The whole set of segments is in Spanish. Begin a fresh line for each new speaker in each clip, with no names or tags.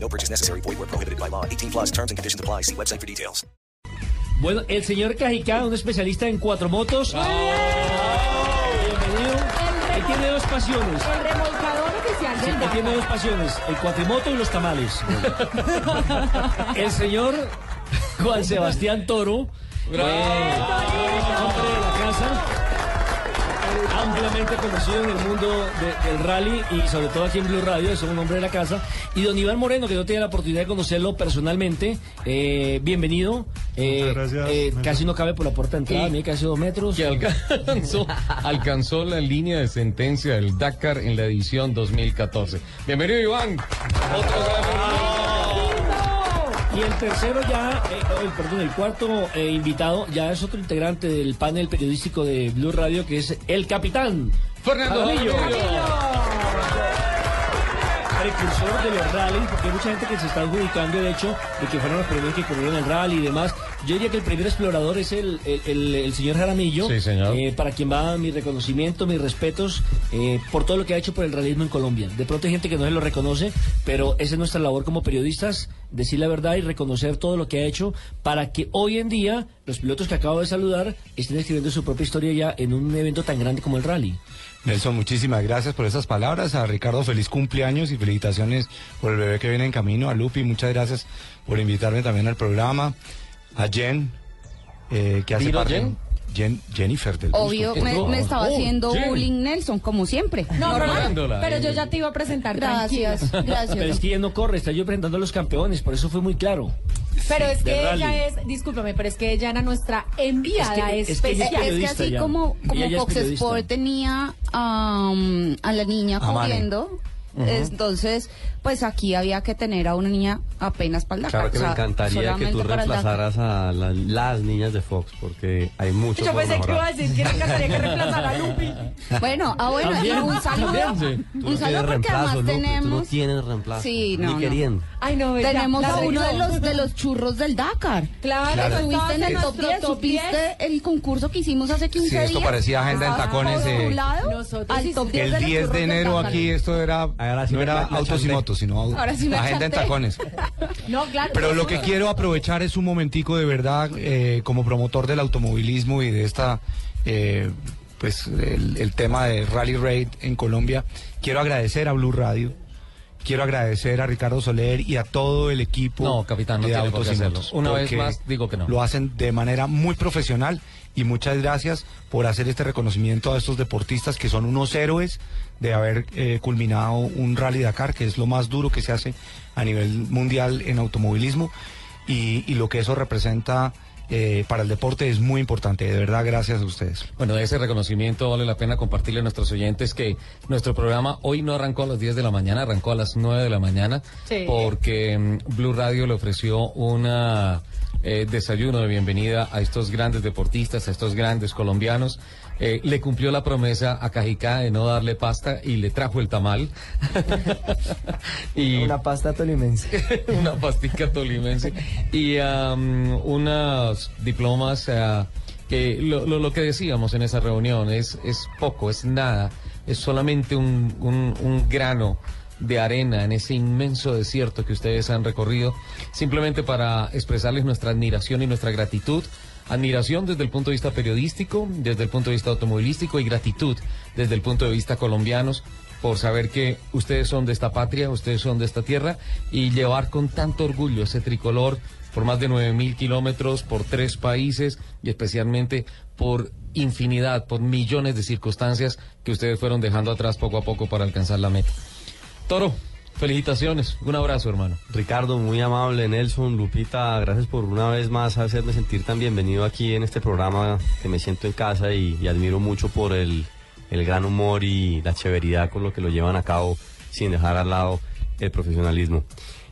No purchase necessary. Void where prohibited by law. 18 plus terms and conditions apply. See website for details.
Bueno, el señor Cajicá, un especialista en cuatro motos. Bienvenido. Él tiene dos pasiones.
El remolcador oficial
Sí,
del
él
Dakar.
tiene dos pasiones, el cuatrimoto y los tamales. el señor Juan Sebastián Toro, hombre de la casa, ampliamente conocido en el mundo de- del rally y sobre todo aquí en Blue Radio, es un hombre de la casa. Y don Iván Moreno, que no tenía la oportunidad de conocerlo personalmente, eh, bienvenido. Eh,
Muchas gracias.
eh, casi no cabe por la puerta de entrada, mide casi dos metros.
que alcanzó, alcanzó la línea de sentencia del Dakar en la edición 2014. Bienvenido, Iván. Otro gran-
Y el tercero ya, eh, el, perdón, el cuarto eh, invitado ya es otro integrante del panel periodístico de Blue Radio que es el capitán
Fernando
Jaramillo. Precursor de los rallies, porque hay mucha gente que se está adjudicando el hecho de que fueron los primeros que corrieron el rally y demás. Yo diría que el primer explorador es el, el, el- el señor Jaramillo,
Sí, señor.
eh, para quien va mi reconocimiento, mis respetos eh, por todo lo que ha hecho por el realismo en Colombia. De pronto hay gente que no se lo reconoce, pero esa es nuestra labor como periodistas, decir la verdad y reconocer todo lo que ha hecho para que hoy en día los pilotos que acabo de saludar estén escribiendo su propia historia ya en un evento tan grande como el rally.
Nelson, muchísimas gracias por esas palabras. A Ricardo, feliz cumpleaños y felicitaciones por el bebé que viene en camino. A Lupi, muchas gracias por invitarme también al programa. A Jen, eh, que hace
¿Vino
parte.
Jen?
Jen- Jennifer del
Obvio,
Busto.
me, estaba
oh,
haciendo bullying Nelson, como siempre.
No, pero,
Robándola.
pero yo ya te iba a presentar.
Gracias,
tranquila.
Pero es
gracias.
que ella no corre, está yo presentando a los campeones, por eso fue muy claro.
Pero es que
rally.
ella es, discúlpame, pero es que ella era nuestra enviada
Es que- es que ella
Es,
especial.
es que
periodista
así
ya.
como, como
es
Fox. Sport tenía am, a la niña
A
Corriendo, entonces pues aquí había que tener a una niña apenas para el Dakar,
Claro que
o
me
sea,
encantaría que tú reemplazaras a la- las niñas de Fox, porque hay mucho
Yo pensé que iba a decir que me encantaría que reemplazara a Lupi.
Bueno, ah bueno, un saludo,
también,
no
un saludo porque
reemplazo,
además
Lupe, Tú no
tenemos,
tienes reemplazo.
Sí, no,
Ni
no.
queriendo.
Ay, no, ¿verdad?
tenemos
La
a uno de los de los churros del Dakar.
Claro,
Claro.
estabas
en el top
nuestro
10,
top 10.
supiste el concurso que hicimos hace 15
Sí,
días.
esto parecía agenda en
Estabas
tacones, eh.
Nosotros
al top 10
El
de los
10
churros
de enero aquí esto era,
Ahora sí
no era autos y motos, sino
Ahora sí me
agenda en tacones.
No, claro.
Pero lo que quiero aprovechar es un momentico de verdad eh, como promotor del automovilismo y de esta eh, pues el, el tema de Rally Raid en Colombia. Quiero agradecer a Blue Radio. Quiero agradecer a Ricardo Soler y a todo el equipo
No, capitán, no
de Autos y. Motos,
Una vez más, digo que no.
Lo hacen de manera muy profesional y muchas gracias por hacer este reconocimiento a estos deportistas que son unos héroes de haber eh, culminado un Rally Dakar, que es lo más duro que se hace a nivel mundial en automovilismo y, y lo que eso representa eh, para el deporte es muy importante. De verdad, gracias a ustedes.
Bueno, de ese reconocimiento vale la pena compartirle a nuestros oyentes que nuestro programa hoy no arrancó a las 10 de la mañana, arrancó a las 9 de la mañana,
Sí.
porque mm, Blue Radio le ofreció una eh, desayuno de bienvenida a estos grandes deportistas, a estos grandes colombianos. Eh, le cumplió la promesa a Cajicá de no darle pasta y le trajo el tamal. y
Una pasta tolimense.
una pastica tolimense y am, unos diplomas ah, que lo, lo- lo que decíamos en esa reunión es, es poco, es nada, es solamente un, un- un grano de arena en ese inmenso desierto que ustedes han recorrido, simplemente para expresarles nuestra admiración y nuestra gratitud. Admiración desde el punto de vista periodístico, desde el punto de vista automovilístico y gratitud desde el punto de vista colombianos por saber que ustedes son de esta patria, ustedes son de esta tierra y llevar con tanto orgullo ese tricolor por más de 9.000 kilómetros, por tres países y especialmente por infinidad, por millones de circunstancias que ustedes fueron dejando atrás poco a poco para alcanzar la meta. Toro, felicitaciones, un abrazo hermano.
Ricardo, muy amable, Nelson, Lupita, gracias por una vez más hacerme sentir tan bienvenido aquí en este programa que me siento en casa y, admiro mucho por el, el gran humor y la severidad con lo que lo llevan a cabo sin dejar al lado el profesionalismo.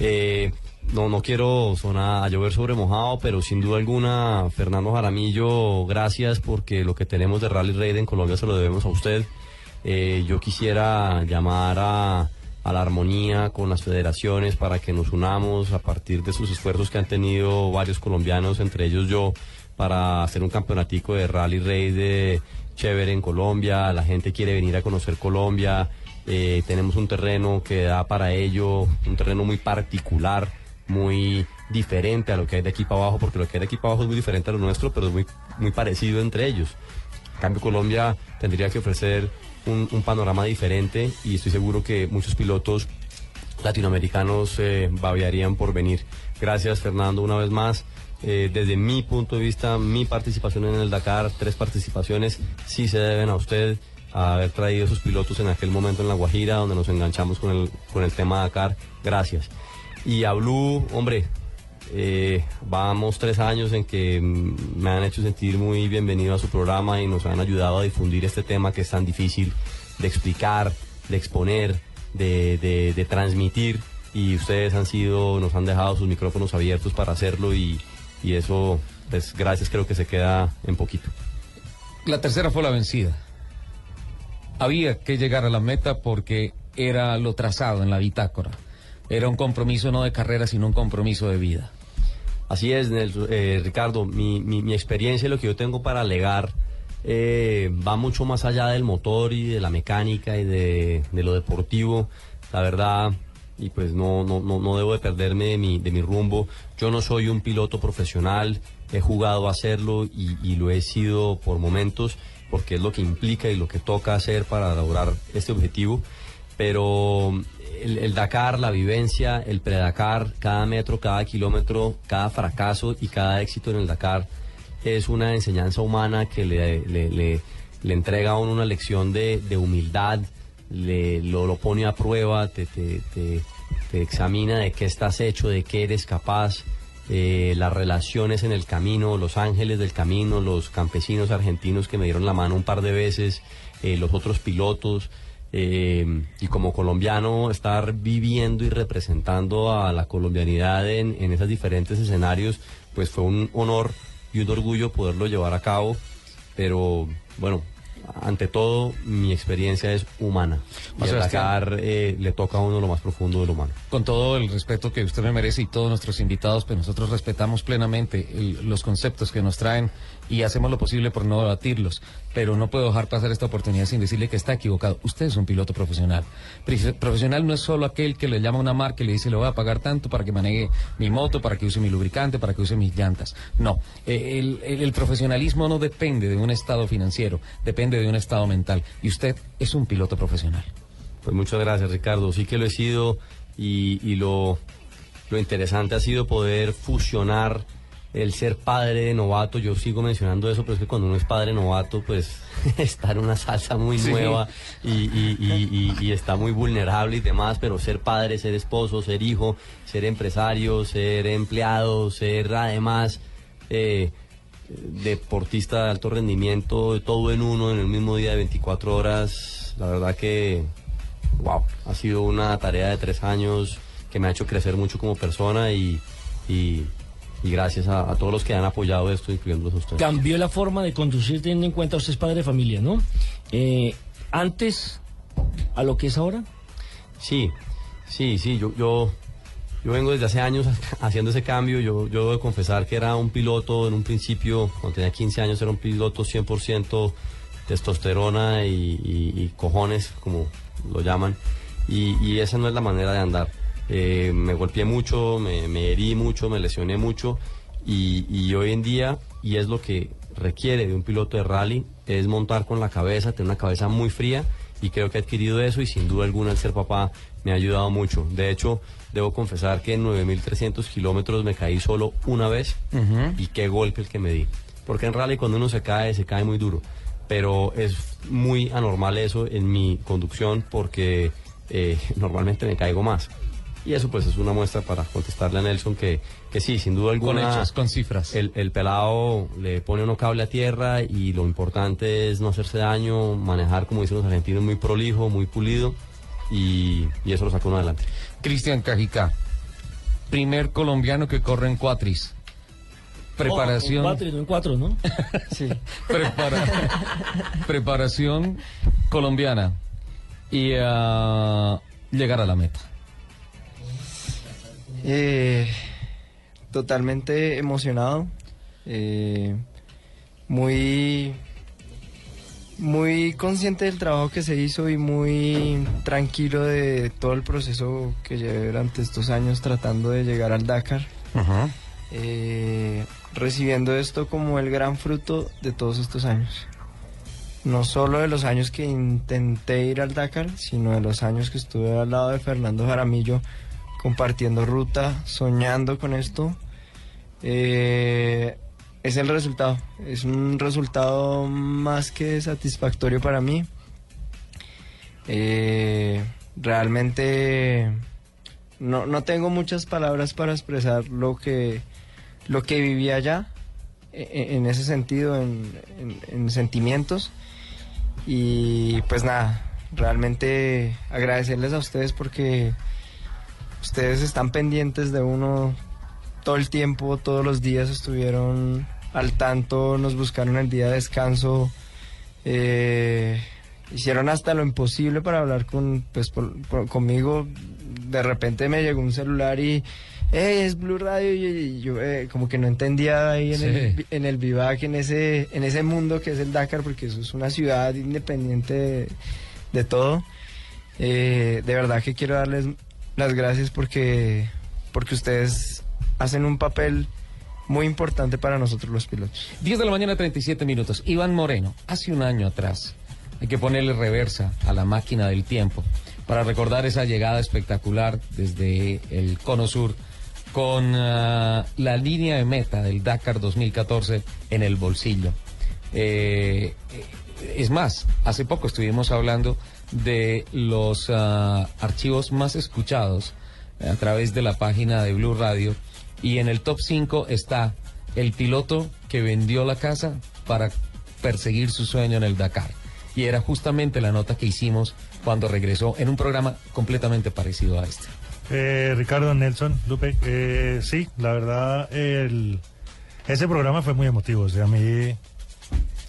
Eh, no, no quiero sonar a llover sobre mojado, pero sin duda alguna, Fernando Jaramillo, gracias porque lo que tenemos de Rally Raid en Colombia se lo debemos a usted. Eh, yo quisiera llamar a, a la armonía con las federaciones para que nos unamos a partir de sus esfuerzos que han tenido varios colombianos, entre ellos yo, para hacer un campeonatico de Rally Raid de chévere en Colombia. La gente quiere venir a conocer Colombia. Eh, tenemos un terreno que da para ello, un terreno muy particular, muy diferente a lo que hay de aquí para abajo, porque lo que hay de aquí para abajo es muy diferente a lo nuestro, pero es muy, muy parecido entre ellos. En cambio, Colombia tendría que ofrecer un, panorama diferente y estoy seguro que muchos pilotos latinoamericanos eh, babearían por venir. Gracias, Fernando, una vez más. Eh, desde mi punto de vista, mi participación en el Dakar, tres participaciones, sí se deben a usted a haber traído esos pilotos en aquel momento en La Guajira, donde nos enganchamos con el, con el tema Dakar. Gracias. Y a Blue, hombre, eh, vamos tres años en que mm, me han hecho sentir muy bienvenido a su programa y nos han ayudado a difundir este tema que es tan difícil de explicar, de exponer, de, de- transmitir. Y ustedes han sido, nos han dejado sus micrófonos abiertos para hacerlo y, y eso, pues gracias, creo que se queda en poquito.
La tercera fue la vencida. Había que llegar a la meta porque era lo trazado en la bitácora. Era un compromiso no de carrera, sino un compromiso de vida.
Así es, eh, Ricardo, mi, mi, mi experiencia y lo que yo tengo para alegar eh, va mucho más allá del motor y de la mecánica y de, de lo deportivo. La verdad, y pues no, no, no, no debo de perderme de mi, de mi rumbo. Yo no soy un piloto profesional, he jugado a hacerlo y, y lo he sido por momentos porque es lo que implica y lo que toca hacer para lograr este objetivo. Pero el, Dakar, la vivencia, el pre-Dakar, cada metro, cada kilómetro, cada fracaso y cada éxito en el Dakar es una enseñanza humana que le, le, le- entrega a uno una lección de, de humildad, le, lo, lo pone a prueba, te, te, te- te examina de qué estás hecho, de qué eres capaz, eh, las relaciones en el camino, los ángeles del camino, los campesinos argentinos que me dieron la mano un par de veces, eh, los otros pilotos, eh, y como colombiano estar viviendo y representando a la colombianidad en, en esos diferentes escenarios, pues fue un honor y un orgullo poderlo llevar a cabo, pero bueno, ante todo mi experiencia es humana. Y Dakar eh, le toca a uno lo más profundo de lo humano.
Con todo el respeto que usted me merece y todos nuestros invitados, pues nosotros respetamos plenamente el- los conceptos que nos traen y hacemos lo posible por no debatirlos. Pero no puedo dejar pasar esta oportunidad sin decirle que está equivocado. Usted es un piloto profesional. Profesional no es solo aquel que le llama a una marca y le dice le voy a pagar tanto para que maneje mi moto, para que use mi lubricante, para que use mis llantas. No, Eh, el, el- el profesionalismo no depende de un estado financiero, depende de un estado mental. Y usted es un piloto profesional.
Pues muchas gracias, Ricardo. Sí que lo he sido y, y lo, lo interesante ha sido poder fusionar el ser padre de novato. Yo sigo mencionando eso, pero es que cuando uno es padre novato, pues está en una salsa muy
Sí.
nueva y, y- y- y- y está muy vulnerable y demás, pero ser padre, ser esposo, ser hijo, ser empresario, ser empleado, ser además... eh, deportista de alto rendimiento, todo en uno, en el mismo día de 24 horas. La verdad que, wow, ha sido una tarea de tres años que me ha hecho crecer mucho como persona y, y, y gracias a, a todos los que han apoyado esto, incluyéndolos a ustedes.
Cambió la forma de conducir teniendo en cuenta usted es padre de familia, ¿no? Eh, antes a lo que es ahora.
Sí, sí, sí, yo, yo, yo vengo desde hace años haciendo ese cambio. Yo, yo debo de confesar que era un piloto en un principio, cuando tenía 15 años, era un piloto 100% testosterona y, y- y cojones, como lo llaman. Y, esa no es la manera de andar. Eh, me golpeé mucho, me, me herí mucho, me lesioné mucho. Y hoy en día, y es lo que requiere de un piloto de rally, es montar con la cabeza, tener una cabeza muy fría y creo que he adquirido eso y sin duda alguna el ser papá me ha ayudado mucho. De hecho, debo confesar que en 9.300 kilómetros me caí solo una vez y qué golpe el que me di. Porque en rally cuando uno se cae, se cae muy duro. Pero es muy anormal eso en mi conducción porque eh, normalmente me caigo más. Y eso pues es una muestra para contestarle a Nelson que, que sí, sin duda
Con
alguna...
hechos, con cifras.
El, el pelado le pone uno cable a tierra y lo importante es no hacerse daño, manejar, como dicen los argentinos, muy prolijo, muy pulido y, y eso lo saca uno adelante.
Cristian Cajicá, primer colombiano que corre en cuatris. Preparación.
En cuatro no en cuatro, ¿no?
Sí.
Prepara- preparación colombiana y ah, llegar a la meta.
Eh, totalmente emocionado. eh, muy, muy consciente del trabajo que se hizo y muy tranquilo de todo el proceso que llevé durante estos años tratando de llegar al Dakar. Eh, recibiendo esto como el gran fruto de todos estos años. No solo de los años que intenté ir al Dakar, sino de los años que estuve al lado de Fernando Jaramillo compartiendo ruta, soñando con esto. Eh, es el resultado. Es un resultado más que satisfactorio para mí. Eh, realmente no, no tengo muchas palabras para expresar lo que, lo que viví allá, e- en, ese sentido, en, en- en sentimientos. Y pues nada, realmente agradecerles a ustedes porque ustedes están pendientes de uno todo el tiempo, todos los días estuvieron al tanto, nos buscaron el día de descanso, eh, hicieron hasta lo imposible para hablar con, pues, por- por- conmigo. De repente me llegó un celular y, hey, es Blue Radio, y, yo eh, como que no entendía ahí en, el,
Sí.
en el Vivac, en ese, en ese mundo que es el Dakar, porque eso es una ciudad independiente de, de todo. Eh, de verdad que quiero darles las gracias porque, porque ustedes hacen un papel muy importante para nosotros los pilotos.
10 de la mañana, 37 minutos. Iván Moreno, hace un año atrás, hay que ponerle reversa a la máquina del tiempo para recordar esa llegada espectacular desde el Cono Sur con ah, la línea de meta del Dakar 2014 en el bolsillo. Eh, eh, es más, hace poco estuvimos hablando de los ah, archivos más escuchados a través de la página de Blue Radio y en el top 5 está el piloto que vendió la casa para perseguir su sueño en el Dakar. Y era justamente la nota que hicimos cuando regresó en un programa completamente parecido a este.
Eh, Ricardo Nelson, Lupe, eh, sí, la verdad, ese programa fue muy emotivo. O sea, a mí,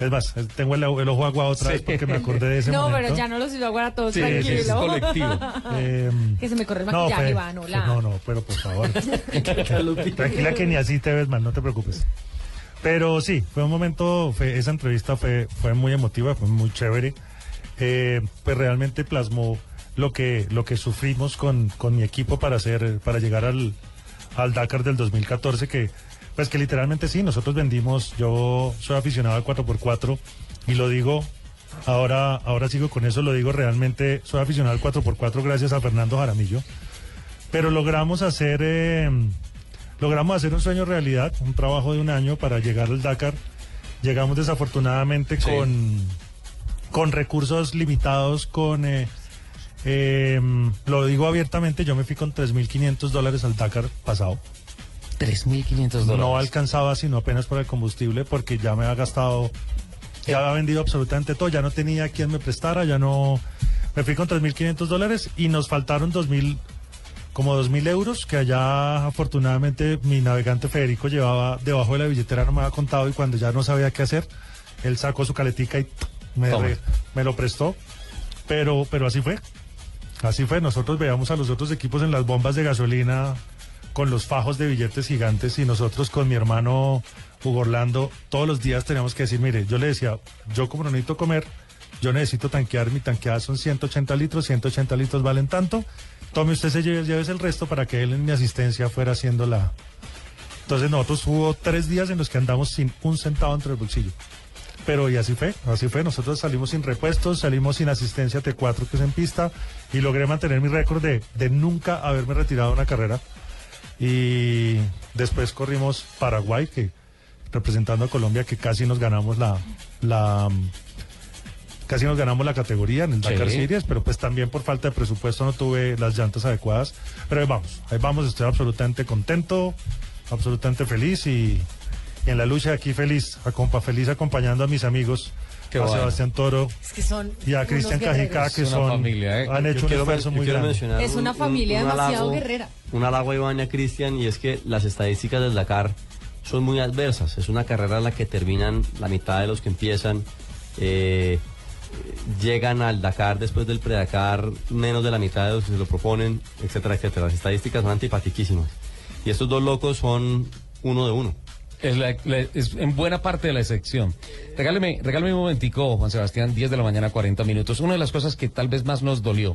es más, tengo el, el ojo aguado otra vez porque me acordé de ese
no,
momento.
pero ya no los hizo agua a todos,
Sí,
tranquilo.
sí, es colectivo. Eh,
que se me corre el
no,
maquillaje,
fue-
Iván, hola.
No, no, pero por favor. Tranquila que ni así te ves mal, no te preocupes. Pero sí, fue un momento, fue- esa entrevista fue, fue muy emotiva, fue muy chévere. Eh, pues realmente plasmó lo que, lo que sufrimos con, con mi equipo para hacer, para llegar al, al Dakar del 2014, que pues que literalmente sí, nosotros vendimos, yo soy aficionado al 4x4 y lo digo, ahora, ahora sigo con eso, lo digo realmente, soy aficionado al 4x4 gracias a Fernando Jaramillo, pero logramos hacer, eh, logramos hacer un sueño realidad, un trabajo de un año para llegar al Dakar. Llegamos desafortunadamente con, con recursos limitados, con, eh, eh, lo digo abiertamente, yo me fui con 3.500 dólares al Dakar pasado.
3.500 dólares.
No alcanzaba sino apenas por el combustible porque ya me había gastado, ya había vendido absolutamente todo, ya no tenía quien me prestara, ya no... Me fui con 3.500 dólares y nos faltaron 2.000, como 2.000 euros que allá afortunadamente mi navegante Federico llevaba debajo de la billetera, no me había contado y cuando ya no sabía qué hacer, él sacó su caletica y me, re- me lo prestó. Pero, pero así fue. Así fue. Nosotros veíamos a los otros equipos en las bombas de gasolina con los fajos de billetes gigantes y nosotros con mi hermano Hugo Orlando todos los días teníamos que decir, mire, yo le decía, yo como no necesito comer, yo necesito tanquear, mi tanqueada son 180 litros, 180 litros valen tanto, tome usted se lleve, el resto para que él en mi asistencia fuera haciendo la... Entonces nosotros hubo tres días en los que andamos sin un centavo entre el bolsillo. Pero y así fue, así fue. Nosotros salimos sin repuestos, salimos sin asistencia T4 que es en pista y logré mantener mi récord de, de nunca haberme retirado de una carrera. Y después corrimos Paraguay, que representando a Colombia, que casi nos ganamos la, la casi nos ganamos la categoría en el Dakar
Sí.
Series, pero pues también por falta de presupuesto no tuve las llantas adecuadas. Pero ahí vamos, ahí vamos, estoy absolutamente contento, absolutamente feliz y, y en la lucha aquí feliz, acompa, feliz acompañando a mis amigos,
Qué
a
bueno.
Sebastián Toro
Es que son
y a Cristian. Cajicá, que son,
familia, ¿eh?
han
Yo
hecho un
quiero men-
esfuerzo
yo
muy grande.
Es una familia demasiado guerrera.
Un halago a Iván y a Cristian y es que las estadísticas del Dakar son muy adversas. Es una carrera en la que terminan la mitad de los que empiezan. eh, llegan al Dakar después del pre-Dakar menos de la mitad de los que se lo proponen, etcétera, etcétera. Las estadísticas son antipatiquísimas. Y estos dos locos son uno de uno.
Es, la- la- es en buena parte de la excepción. Regáleme, regáleme un momentico, Juan Sebastián, 10 de la mañana, 40 minutos. Una de las cosas que tal vez más nos dolió